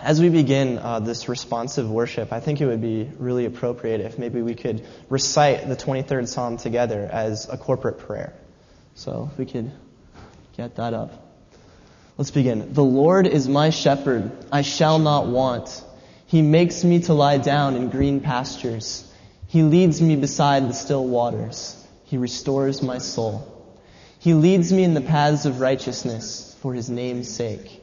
as we begin uh, this responsive worship, I think it would be really appropriate if maybe we could recite the 23rd Psalm together as a corporate prayer. So if we could get that up. Let's begin. The Lord is my shepherd. I shall not want. He makes me to lie down in green pastures. He leads me beside the still waters. He restores my soul. He leads me in the paths of righteousness for his name's sake.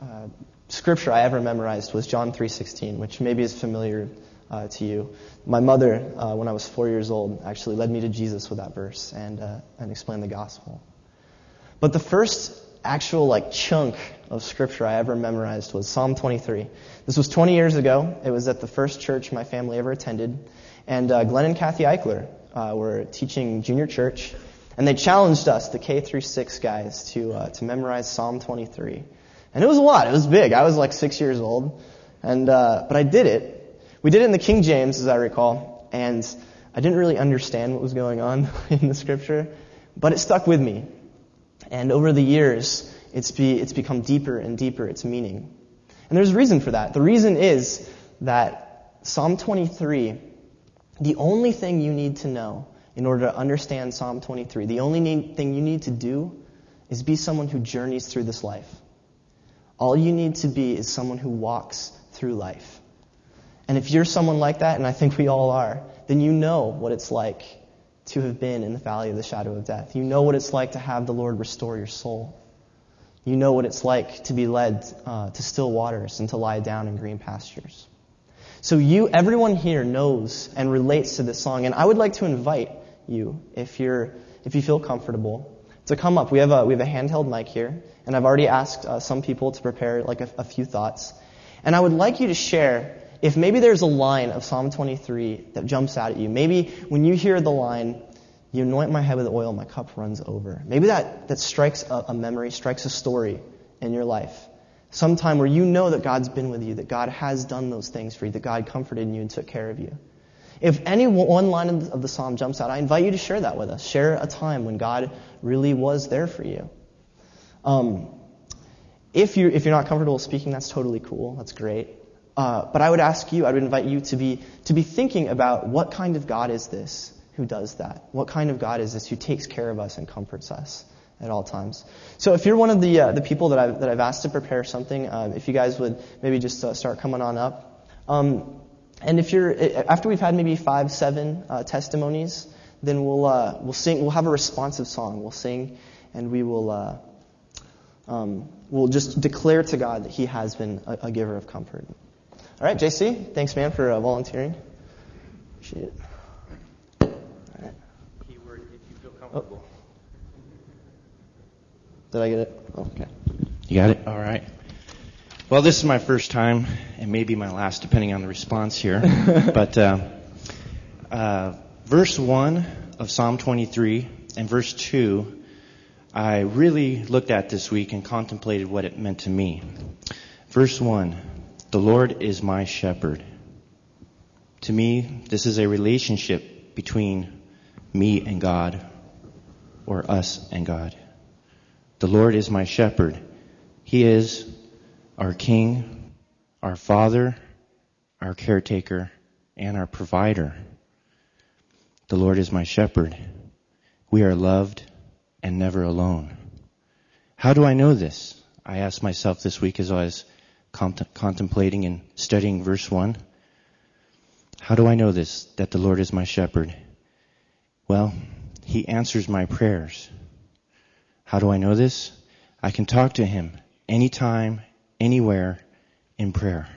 uh, scripture I ever memorized was John 3:16, which maybe is familiar uh, to you. My mother, uh, when I was four years old, actually led me to Jesus with that verse and uh, and explained the gospel. But the first actual like chunk of scripture I ever memorized was Psalm 23. This was 20 years ago. It was at the first church my family ever attended, and uh, Glenn and Kathy Eichler were teaching junior church. And they challenged us, the K through 6 guys, to, to memorize Psalm 23. And it was a lot. It was big. I was like six years old. And, uh, but I did it. We did it in the King James, as I recall. And I didn't really understand what was going on in the scripture. But it stuck with me. And over the years, it's, be, it's become deeper and deeper, its meaning. And there's a reason for that. The reason is that Psalm 23, the only thing you need to know in order to understand Psalm 23. The only thing you need to do is be someone who journeys through this life. All you need to be is someone who walks through life. And if you're someone like that, and I think we all are, then you know what it's like to have been in the valley of the shadow of death. You know what it's like to have the Lord restore your soul. You know what it's like to be led uh, to still waters and to lie down in green pastures. So you, everyone here knows and relates to this song, and I would like to invite you if you're if you feel comfortable to come up. We have a we have a handheld mic here, and I've already asked uh, some people to prepare like a, a few thoughts, and I would like you to share if maybe there's a line of Psalm 23 that jumps out at you. Maybe when you hear the line, "You anoint my head with oil, my cup runs over." Maybe that that strikes a, a memory, strikes a story in your life. Sometime where you know that God's been with you, that God has done those things for you, that God comforted you and took care of you. If any one line of the psalm jumps out, I invite you to share that with us. Share a time when God really was there for you. Um, if you if you're not comfortable speaking, that's totally cool. That's great. Uh, but I would ask you, I would invite you to be to be thinking about what kind of God is this who does that? What kind of God is this who takes care of us and comforts us at all times? So if you're one of the uh, the people that I've that I've asked to prepare something, uh, if you guys would maybe just uh, start coming on up. Um, and if you're, after we've had maybe five, seven uh, testimonies, then we'll, uh, we'll sing, we'll have a responsive song. We'll sing and we will, uh, um, we'll just declare to God that He has been a, a giver of comfort. All right, JC, thanks, man, for uh, volunteering. Appreciate it. All right. Keyword if you feel comfortable. Oh. Did I get it? Oh, okay. You got it? All right. Well, this is my first time, and maybe my last, depending on the response here. but uh, uh, verse 1 of Psalm 23 and verse 2, I really looked at this week and contemplated what it meant to me. Verse 1 The Lord is my shepherd. To me, this is a relationship between me and God, or us and God. The Lord is my shepherd. He is our King, our Father, our caretaker, and our provider. The Lord is my shepherd. We are loved and never alone. How do I know this? I asked myself this week as I was contemplating and studying verse 1. How do I know this, that the Lord is my shepherd? Well, He answers my prayers. How do I know this? I can talk to Him anytime, anywhere in prayer.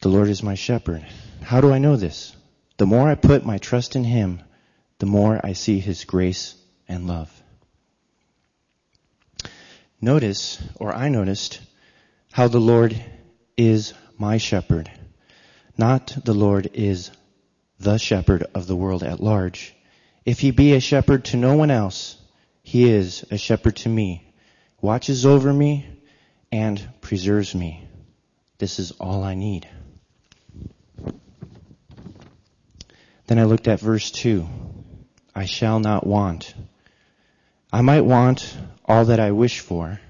The Lord is my shepherd. How do I know this? The more I put my trust in Him, the more I see His grace and love. Notice, or I noticed, how the Lord is my shepherd. Not the Lord is the shepherd of the world at large. If he be a shepherd to no one else, he is a shepherd to me, watches over me, and preserves me. This is all I need. Then I looked at verse 2. I shall not want. I might want all that I wish for.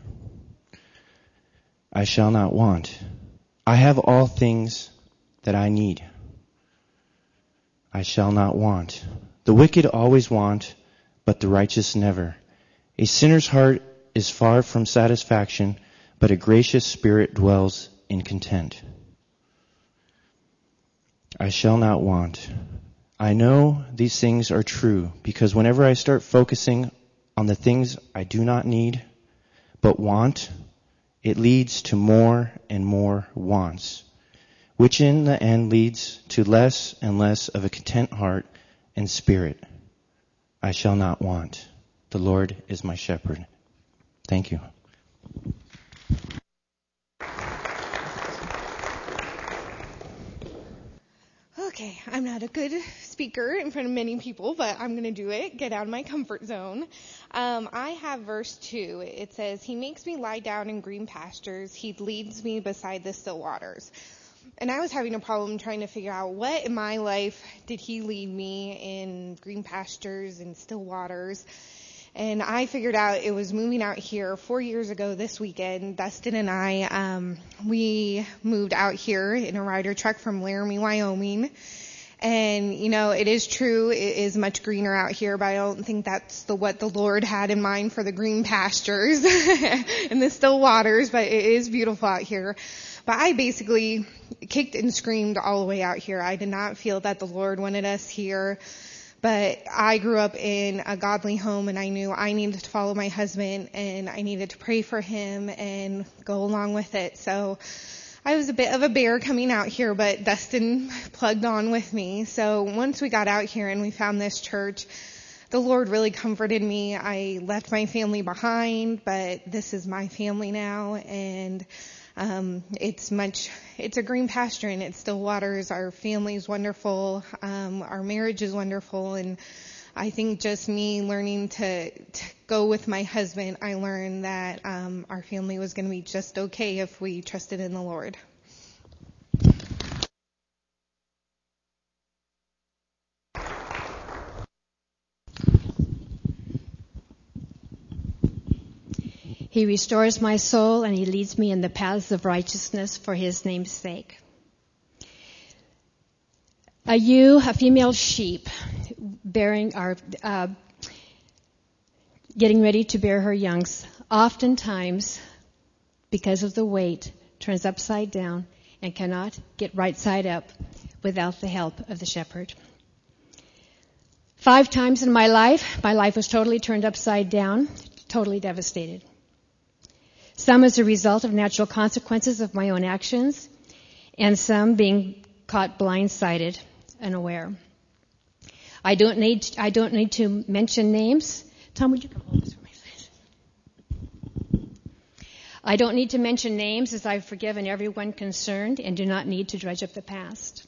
I shall not want. I have all things that I need. I shall not want. The wicked always want, but the righteous never. A sinner's heart is far from satisfaction, but a gracious spirit dwells in content. I shall not want. I know these things are true because whenever I start focusing on the things I do not need but want, it leads to more and more wants, which in the end leads to less and less of a content heart and spirit. I shall not want. The Lord is my shepherd. Thank you. Okay, I'm not a good speaker in front of many people, but I'm going to do it. Get out of my comfort zone. Um, I have verse 2. It says, He makes me lie down in green pastures. He leads me beside the still waters. And I was having a problem trying to figure out what in my life did He lead me in green pastures and still waters. And I figured out it was moving out here four years ago this weekend. Dustin and I, um, we moved out here in a Ryder truck from Laramie, Wyoming. And, you know, it is true, it is much greener out here, but I don't think that's the, what the Lord had in mind for the green pastures and the still waters, but it is beautiful out here. But I basically kicked and screamed all the way out here. I did not feel that the Lord wanted us here. But I grew up in a godly home and I knew I needed to follow my husband and I needed to pray for him and go along with it. So I was a bit of a bear coming out here, but Dustin plugged on with me. So once we got out here and we found this church, the Lord really comforted me. I left my family behind, but this is my family now and um, it's much, it's a green pasture and it's still waters. Our family's wonderful. Um, our marriage is wonderful. And I think just me learning to, to go with my husband, I learned that um, our family was going to be just okay if we trusted in the Lord. He restores my soul and he leads me in the paths of righteousness for his name's sake. A ewe, a female sheep, bearing uh, getting ready to bear her youngs, oftentimes, because of the weight, turns upside down and cannot get right side up without the help of the shepherd. Five times in my life, my life was totally turned upside down, totally devastated some as a result of natural consequences of my own actions, and some being caught blindsided, and unaware. I don't need, I don't need to mention names. Tom, would you come hold this for me, please? I don't need to mention names as I've forgiven everyone concerned and do not need to dredge up the past.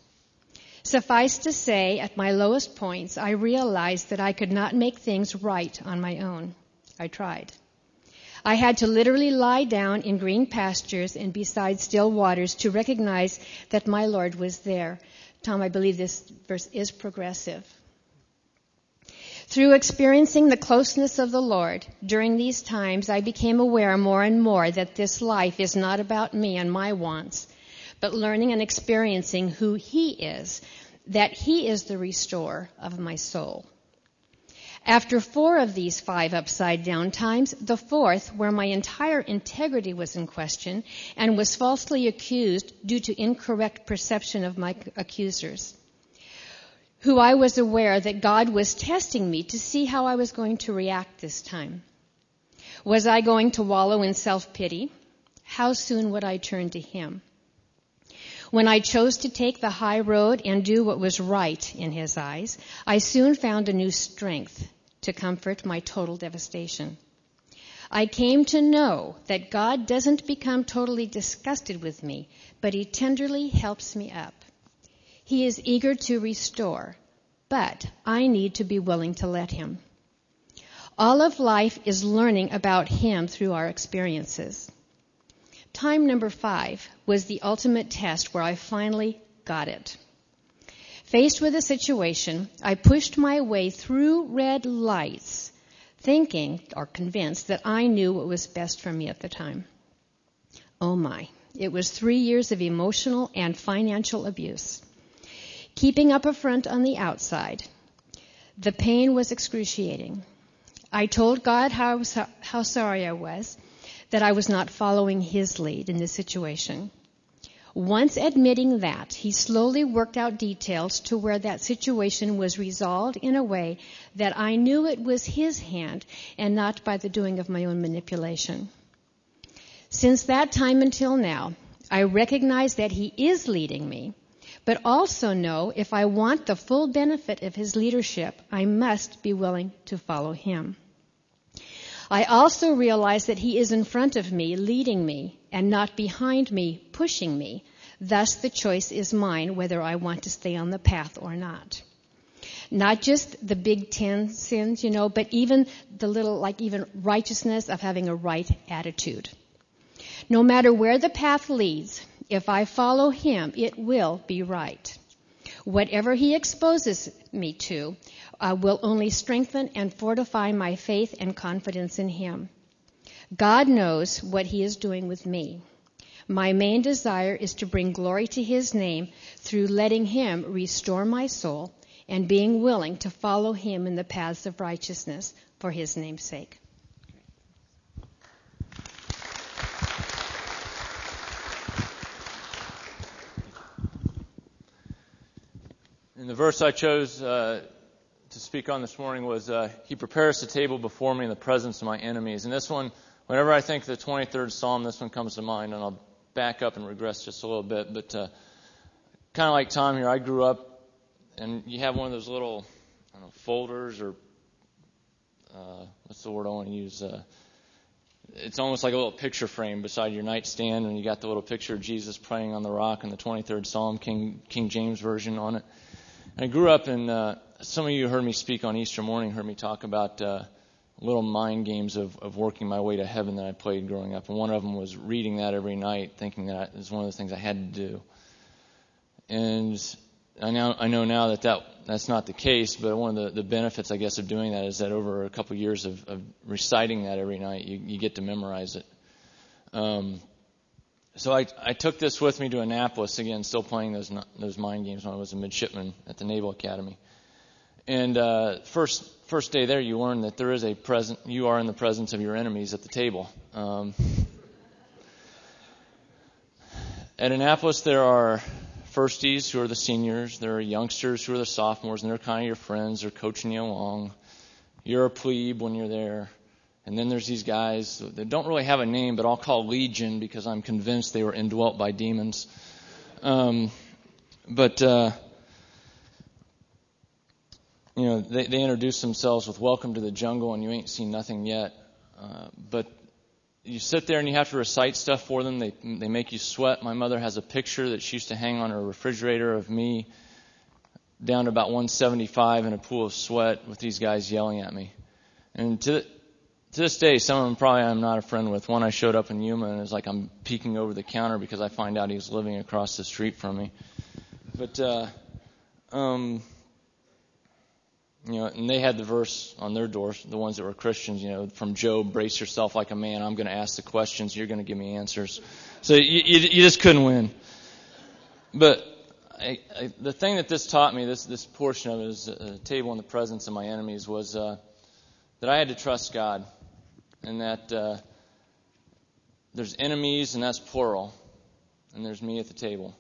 Suffice to say, at my lowest points, I realized that I could not make things right on my own. I tried. I had to literally lie down in green pastures and beside still waters to recognize that my Lord was there. Tom, I believe this verse is progressive. Through experiencing the closeness of the Lord during these times, I became aware more and more that this life is not about me and my wants, but learning and experiencing who He is, that He is the restorer of my soul. After four of these five upside down times, the fourth, where my entire integrity was in question and was falsely accused due to incorrect perception of my accusers, who I was aware that God was testing me to see how I was going to react this time. Was I going to wallow in self pity? How soon would I turn to Him? When I chose to take the high road and do what was right in his eyes, I soon found a new strength to comfort my total devastation. I came to know that God doesn't become totally disgusted with me, but He tenderly helps me up. He is eager to restore, but I need to be willing to let Him. All of life is learning about Him through our experiences. Time number five was the ultimate test where I finally got it. Faced with a situation, I pushed my way through red lights, thinking or convinced that I knew what was best for me at the time. Oh my, it was three years of emotional and financial abuse. Keeping up a front on the outside. The pain was excruciating. I told God how, how sorry I was that I was not following His lead in this situation. Once admitting that, he slowly worked out details to where that situation was resolved in a way that I knew it was his hand and not by the doing of my own manipulation. Since that time until now, I recognize that he is leading me, but also know if I want the full benefit of his leadership, I must be willing to follow him. I also realize that He is in front of me, leading me, and not behind me, pushing me. Thus, the choice is mine whether I want to stay on the path or not. Not just the big ten sins, you know, but even the little, like even righteousness of having a right attitude. No matter where the path leads, if I follow Him, it will be right. Whatever He exposes me to, uh, will only strengthen and fortify my faith and confidence in Him. God knows what He is doing with me. My main desire is to bring glory to His name through letting Him restore my soul and being willing to follow Him in the paths of righteousness for His name's sake. And the verse I chose uh, to speak on this morning was uh, He prepares the table before me in the presence of my enemies. And this one, whenever I think of the 23rd Psalm, this one comes to mind, and I'll back up and regress just a little bit. But uh, kind of like Tom here, I grew up, and you have one of those little know, folders or uh, what's the word I want to use? Uh, it's almost like a little picture frame beside your nightstand, and you got the little picture of Jesus praying on the rock in the 23rd Psalm, King King James version on it. And I grew up in uh, some of you heard me speak on Easter morning, heard me talk about uh, little mind games of, of working my way to heaven that I played growing up. And one of them was reading that every night, thinking that is one of the things I had to do. And I now I know now that, that that's not the case, but one of the, the benefits, I guess, of doing that is that over a couple of years of, of reciting that every night, you, you get to memorize it. Um, so I, I took this with me to Annapolis again, still playing those those mind games when I was a midshipman at the Naval Academy. And uh, first first day there, you learn that there is a present. You are in the presence of your enemies at the table. Um, at Annapolis, there are firsties who are the seniors. There are youngsters who are the sophomores, and they're kind of your friends. They're coaching you along. You're a plebe when you're there. And then there's these guys that don't really have a name, but I'll call Legion because I'm convinced they were indwelt by demons. Um, but uh, you know, they, they introduce themselves with "Welcome to the jungle," and you ain't seen nothing yet. Uh, but you sit there and you have to recite stuff for them. They they make you sweat. My mother has a picture that she used to hang on her refrigerator of me down to about 175 in a pool of sweat with these guys yelling at me. And to to this day, some of them probably I'm not a friend with. One I showed up in Yuma and it's like I'm peeking over the counter because I find out he's living across the street from me. But uh, um, you know, and they had the verse on their doors, the ones that were Christians, you know, from Job, brace yourself like a man. I'm going to ask the questions. You're going to give me answers. So you, you, you just couldn't win. But I, I, the thing that this taught me, this, this portion of it is a table in the presence of my enemies, was uh, that I had to trust God. And that uh, there's enemies, and that's plural. And there's me at the table.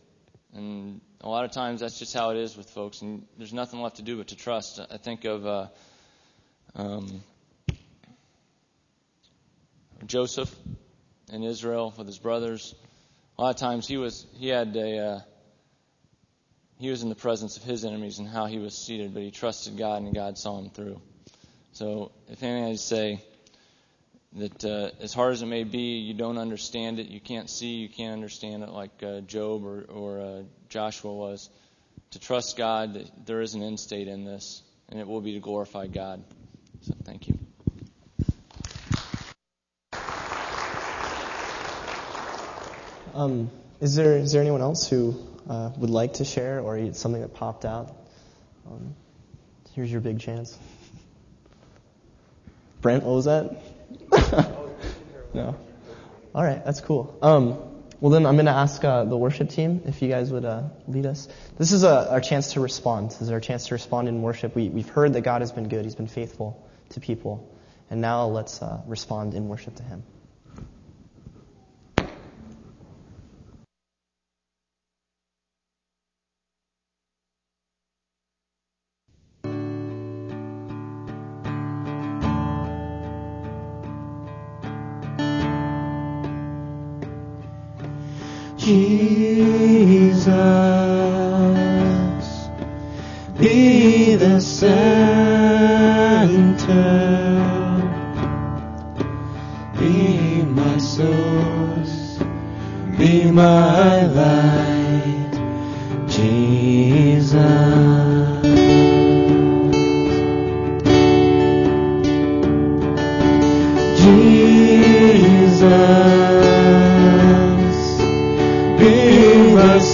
And a lot of times that's just how it is with folks, and there's nothing left to do but to trust. I think of uh, um, Joseph in Israel with his brothers. A lot of times he was he had a uh, he was in the presence of his enemies and how he was seated, but he trusted God and God saw him through. So if anything I'd say, that uh, as hard as it may be, you don't understand it, you can't see, you can't understand it like uh, Job or, or uh, Joshua was. To trust God that there is an end state in this, and it will be to glorify God. So thank you. Um, is there is there anyone else who uh, would like to share, or something that popped out? Um, here's your big chance. Brent, what was that? no. All right, that's cool. Um, well, then I'm going to ask uh, the worship team if you guys would uh, lead us. This is a, our chance to respond. This is our chance to respond in worship. We, we've heard that God has been good. He's been faithful to people. And now let's uh, respond in worship to Him.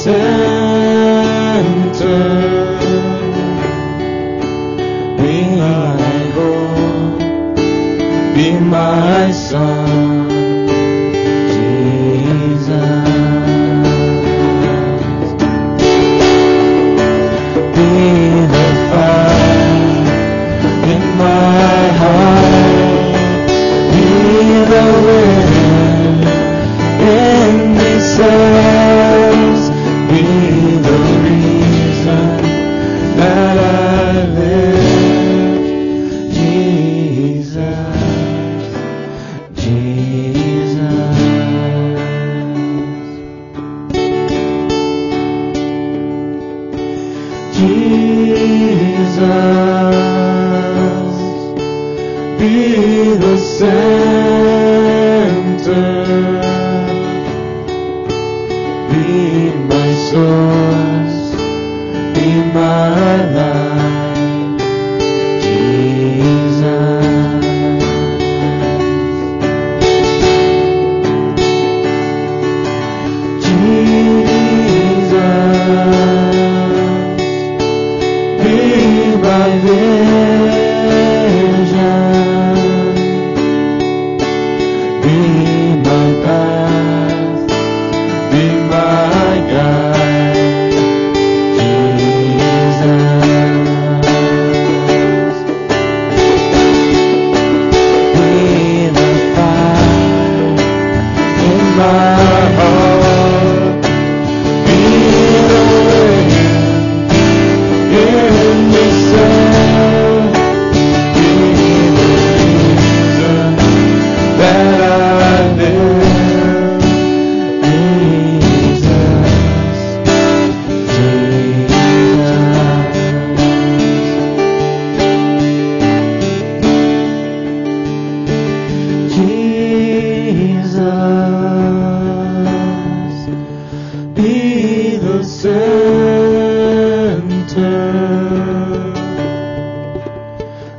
Be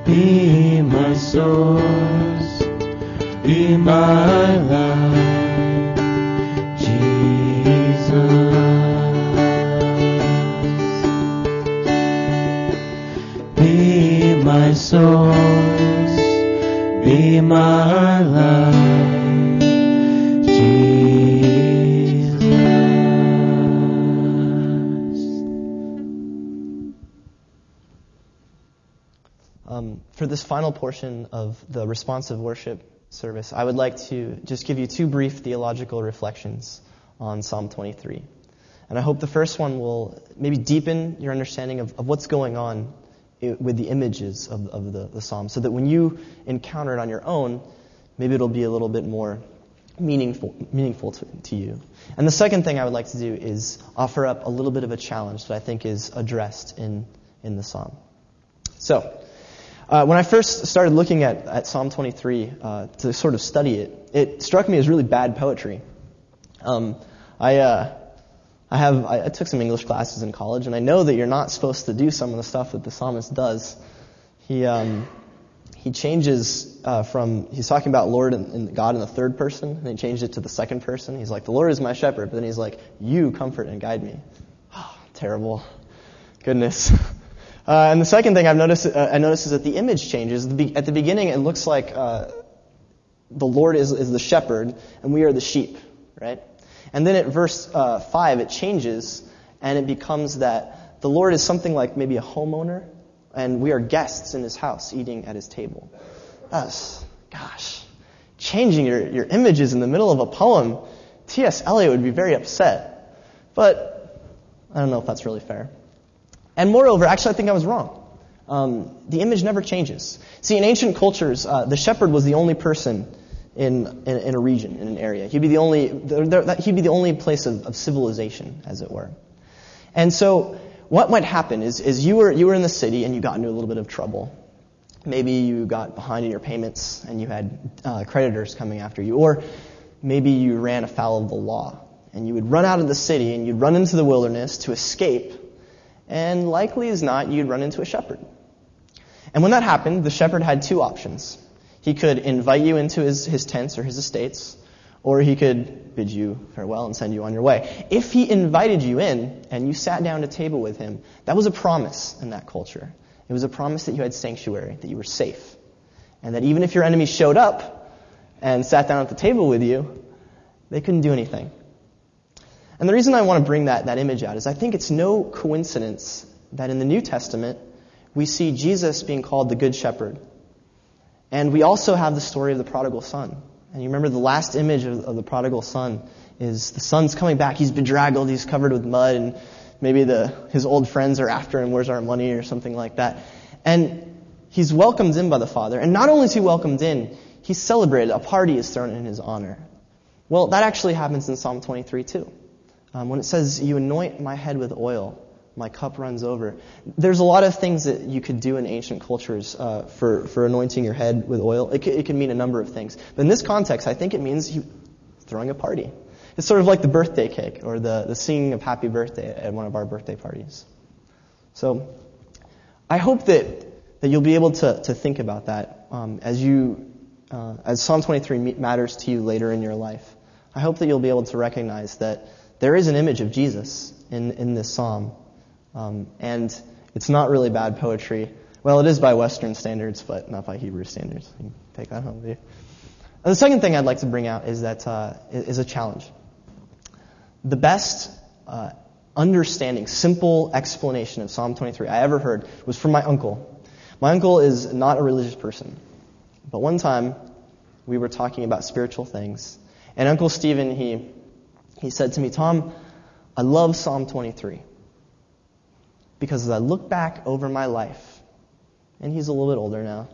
be my source, be my life, Jesus. Be my source, be my life, for this final portion of the responsive worship service, I would like to just give you two brief theological reflections on Psalm 23. And I hope the first one will maybe deepen your understanding of, of what's going on with the images of, of the, the psalm, so that when you encounter it on your own, maybe it'll be a little bit more meaningful, meaningful to, to you. And the second thing I would like to do is offer up a little bit of a challenge that I think is addressed in, in the psalm. So, Uh, when I first started looking at, at Psalm 23 uh, to sort of study it, it struck me as really bad poetry. Um, I, uh, I have I, I took some English classes in college, and I know that you're not supposed to do some of the stuff that the psalmist does. He um, he changes uh, from he's talking about Lord and, and, God in the third person, and he changed it to the second person. He's like, "The Lord is my shepherd," but then he's like, "You comfort and guide me." Oh, terrible, goodness. Uh, and the second thing I've noticed uh, I noticed is that the image changes. At the beginning, it looks like uh, the Lord is, is the shepherd, and we are the sheep, right? And then at verse uh, 5, it changes, and it becomes that the Lord is something like maybe a homeowner, and we are guests in his house eating at his table. Us, gosh, changing your, your images in the middle of a poem, T.S. Eliot would be very upset. But I don't know if that's really fair. And moreover, actually, I think I was wrong. Um, the image never changes. See, in ancient cultures, uh, the shepherd was the only person in, in, in, a region, in an area. He'd be the only, he'd be the only place of, of civilization, as it were. And so, what might happen is, is you, were, you were in the city and you got into a little bit of trouble. Maybe you got behind in your payments and you had uh, creditors coming after you. Or maybe you ran afoul of the law and you would run out of the city and you'd run into the wilderness to escape. And likely as not, you'd run into a shepherd. And when that happened, the shepherd had two options. He could invite you into his, his tents or his estates, or he could bid you farewell and send you on your way. If he invited you in and you sat down to table with him, that was a promise in that culture. It was a promise that you had sanctuary, that you were safe, and that even if your enemy showed up and sat down at the table with you, they couldn't do anything. And the reason I want to bring that, that image out is I think it's no coincidence that in the New Testament, we see Jesus being called the Good Shepherd and we also have the story of the prodigal son. And you remember the last image of, of the prodigal son is the son's coming back. He's bedraggled. He's covered with mud, and maybe the his old friends are after him. Where's our money or something like that? And he's welcomed in by the father. And not only is he welcomed in, he's celebrated. A party is thrown in his honor. Well, that actually happens in Psalm 23 too. Um, when it says, "You anoint my head with oil." my cup runs over. There's a lot of things that you could do in ancient cultures uh, for, for anointing your head with oil. It, it can mean a number of things. But in this context, I think it means you throwing a party. It's sort of like the birthday cake or the, the singing of happy birthday at one of our birthday parties. So I hope that, that you'll be able to, to think about that um, as you uh, as Psalm 23 matters to you later in your life. I hope that you'll be able to recognize that there is an image of Jesus in, in this psalm. Um, and it's not really bad poetry. Well, it is by Western standards, but not by Hebrew standards. You can take that home with you. And the second thing I'd like to bring out is that uh, is a challenge. The best uh, understanding, simple explanation of Psalm 23 I ever heard was from my uncle. My uncle is not a religious person, but one time we were talking about spiritual things, and Uncle Stephen he he said to me, Tom, I love Psalm 23. Because as I look back over my life, and he's a little bit older now,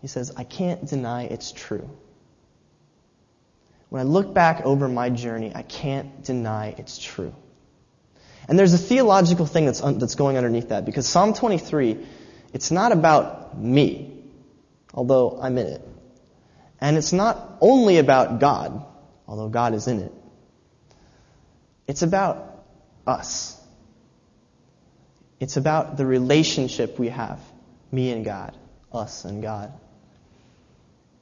he says, I can't deny it's true. When I look back over my journey, I can't deny it's true. And there's a theological thing that's, un- that's going underneath that because Psalm 23, it's not about me, although I'm in it. And it's not only about God, although God is in it. It's about us. It's about the relationship we have, me and God, us and God.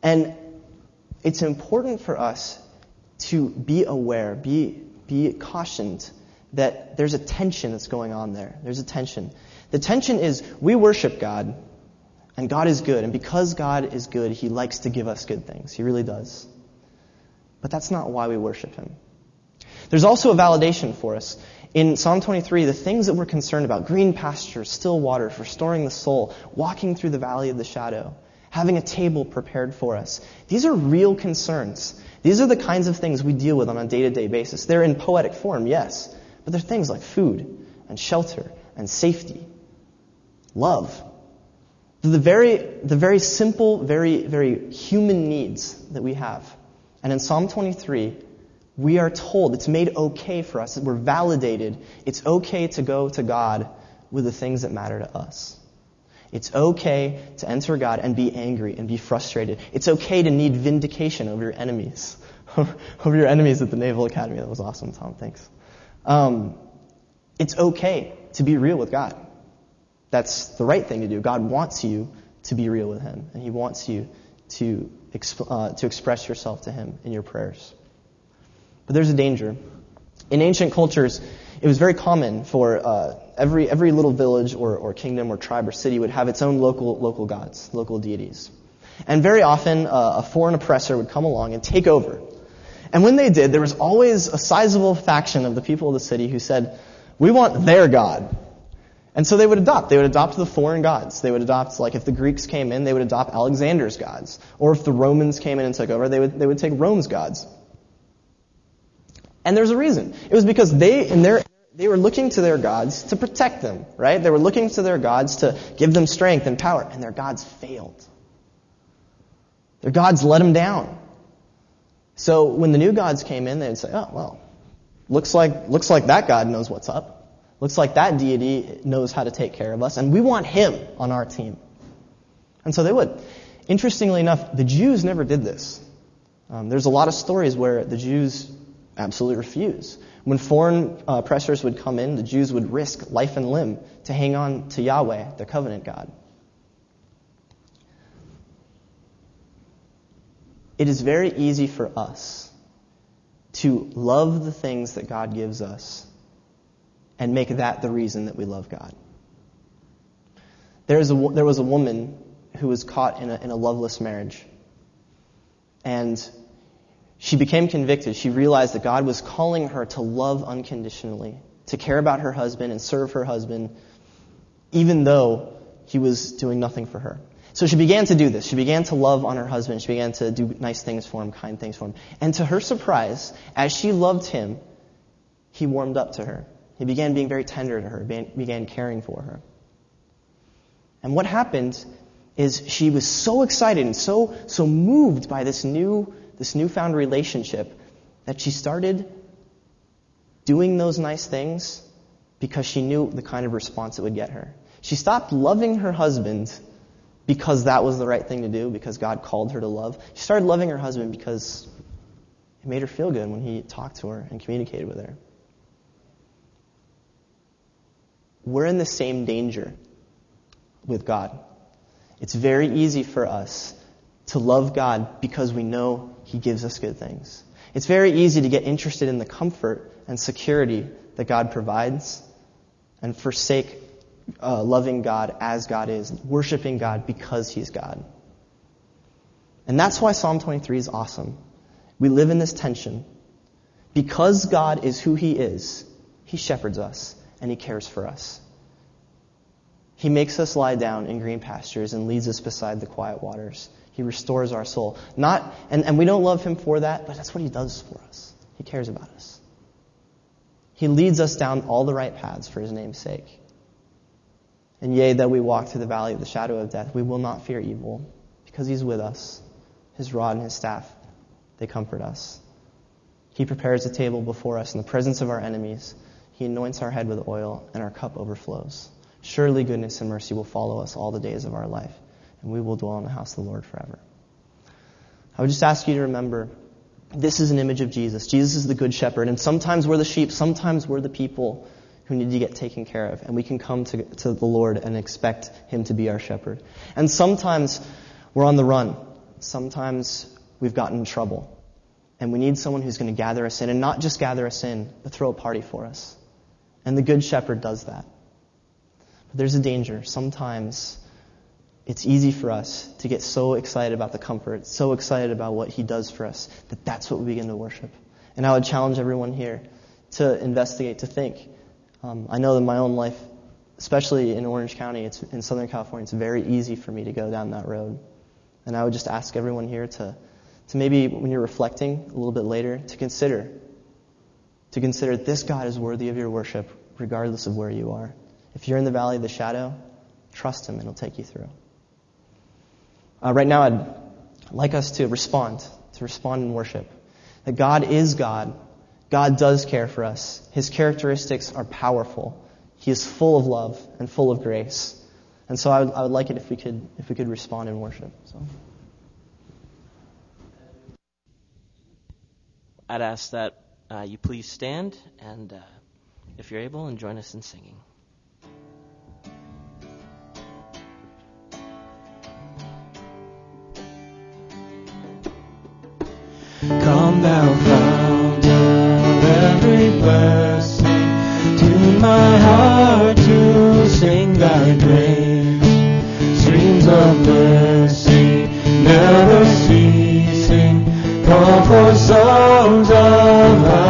And it's important for us to be aware, be, be cautioned that there's a tension that's going on there. There's a tension. The tension is we worship God, and God is good. And because God is good, He likes to give us good things. He really does. But that's not why we worship Him. There's also a validation for us. In Psalm 23, the things that we're concerned about green pastures, still waters, restoring the soul, walking through the valley of the shadow, having a table prepared for us these are real concerns. These are the kinds of things we deal with on a day to day basis. They're in poetic form, yes, but they're things like food and shelter and safety, love. The very, the very simple, very, very human needs that we have. And in Psalm 23, we are told it's made okay for us, we're validated, it's okay to go to God with the things that matter to us. It's okay to enter God and be angry and be frustrated. It's okay to need vindication over your enemies. over your enemies at the Naval Academy. That was awesome, Tom. Thanks. Um, it's okay to be real with God. That's the right thing to do. God wants you to be real with Him, and He wants you to, exp- uh, to express yourself to Him in your prayers. But there's a danger. In ancient cultures, it was very common for uh, every, every little village or, or kingdom or tribe or city would have its own local, local gods, local deities. And very often, uh, a foreign oppressor would come along and take over. And when they did, there was always a sizable faction of the people of the city who said, we want their God. And so they would adopt. They would adopt the foreign gods. They would adopt, like if the Greeks came in, they would adopt Alexander's gods. Or if the Romans came in and took over, they would, they would take Rome's gods. And there's a reason. It was because they, in their, they were looking to their gods to protect them, right? They were looking to their gods to give them strength and power, and their gods failed. Their gods let them down. So when the new gods came in, they'd say, oh, well, looks like, looks like that God knows what's up. Looks like that deity knows how to take care of us, and we want him on our team. And so they would. Interestingly enough, the Jews never did this. Um, there's a lot of stories where the Jews absolutely refuse. When foreign uh, oppressors would come in, the Jews would risk life and limb to hang on to Yahweh, their covenant God. It is very easy for us to love the things that God gives us and make that the reason that we love God. There, is a, there was a woman who was caught in a, in a loveless marriage. And she became convicted. She realized that God was calling her to love unconditionally, to care about her husband and serve her husband, even though he was doing nothing for her. So she began to do this. She began to love on her husband. She began to do nice things for him, kind things for him. And to her surprise, as she loved him, he warmed up to her. He began being very tender to her, began caring for her. And what happened is she was so excited and so, so moved by this new, this newfound relationship that she started doing those nice things because she knew the kind of response it would get her. She stopped loving her husband because that was the right thing to do, because God called her to love. She started loving her husband because it made her feel good when he talked to her and communicated with her. we're in the same danger with God. It's very easy for us to love God because we know He gives us good things. It's very easy to get interested in the comfort and security that God provides and forsake uh, loving God as God is, worshiping God because He's God. And that's why Psalm 23 is awesome. We live in this tension. Because God is who He is, He shepherds us and He cares for us. He makes us lie down in green pastures and leads us beside the quiet waters. He restores our soul. Not, and, and we don't love Him for that, but that's what He does for us. He cares about us. He leads us down all the right paths for His name's sake. And yea, though we walk through the valley of the shadow of death, we will not fear evil, because He's with us. His rod and His staff, they comfort us. He prepares a table before us in the presence of our enemies. He anoints our head with oil, and our cup overflows. Surely goodness and mercy will follow us all the days of our life, and we will dwell in the house of the Lord forever. I would just ask you to remember this is an image of Jesus. Jesus is the good shepherd, and sometimes we're the sheep, sometimes we're the people who need to get taken care of, and we can come to, to the Lord and expect Him to be our shepherd. And sometimes we're on the run. Sometimes we've gotten in trouble. And we need someone who's going to gather us in, and not just gather us in, but throw a party for us. And the Good Shepherd does that. But there's a danger. Sometimes it's easy for us to get so excited about the comfort, so excited about what He does for us, that that's what we begin to worship. And I would challenge everyone here to investigate, to think. Um, I know that my own life, especially in Orange County, it's in Southern California, it's very easy for me to go down that road. And I would just ask everyone here to, to maybe when you're reflecting a little bit later, to consider, to consider this God is worthy of your worship, regardless of where you are. If you're in the valley of the shadow, trust Him and He'll take you through. Uh, right now, I'd like us to respond, to respond in worship. That God is God. God does care for us. His characteristics are powerful. He is full of love and full of grace. and so I would, I would like it if we could if we could respond in worship. So. I'd ask that uh, you please stand and, uh, if you're able, and join us in singing. Thou fount of every blessing, tune my heart to sing thy praise. Streams of mercy never ceasing, call for songs of loudest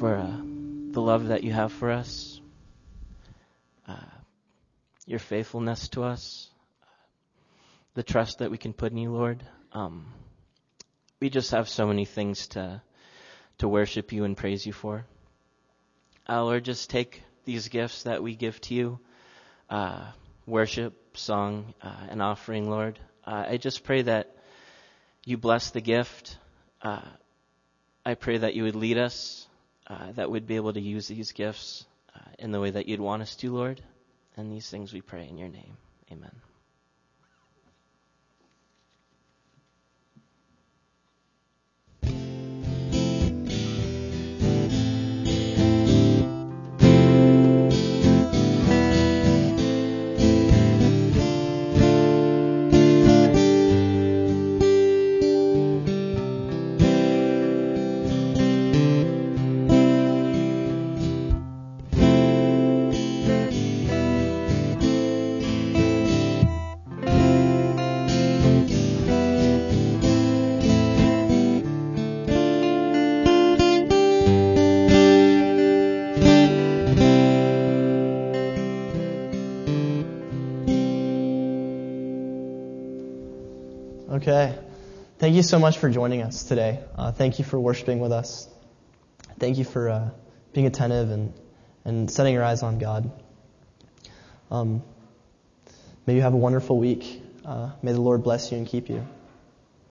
for uh, the love that you have for us, uh, your faithfulness to us, the trust that we can put in you, Lord. Um, we just have so many things to to worship you and praise you for. Uh, Lord, just take these gifts that we give to you, uh, worship, song, uh, and offering, Lord. Uh, I just pray that you bless the gift. Uh, I pray that you would lead us, uh, that we'd be able to use these gifts uh, in the way that you'd want us to, Lord. And these things we pray in your name. Amen. Okay. Thank you so much for joining us today. Uh, thank you for worshiping with us. Thank you for uh, being attentive and, and setting your eyes on God. Um, may you have a wonderful week. Uh, may the Lord bless you and keep you.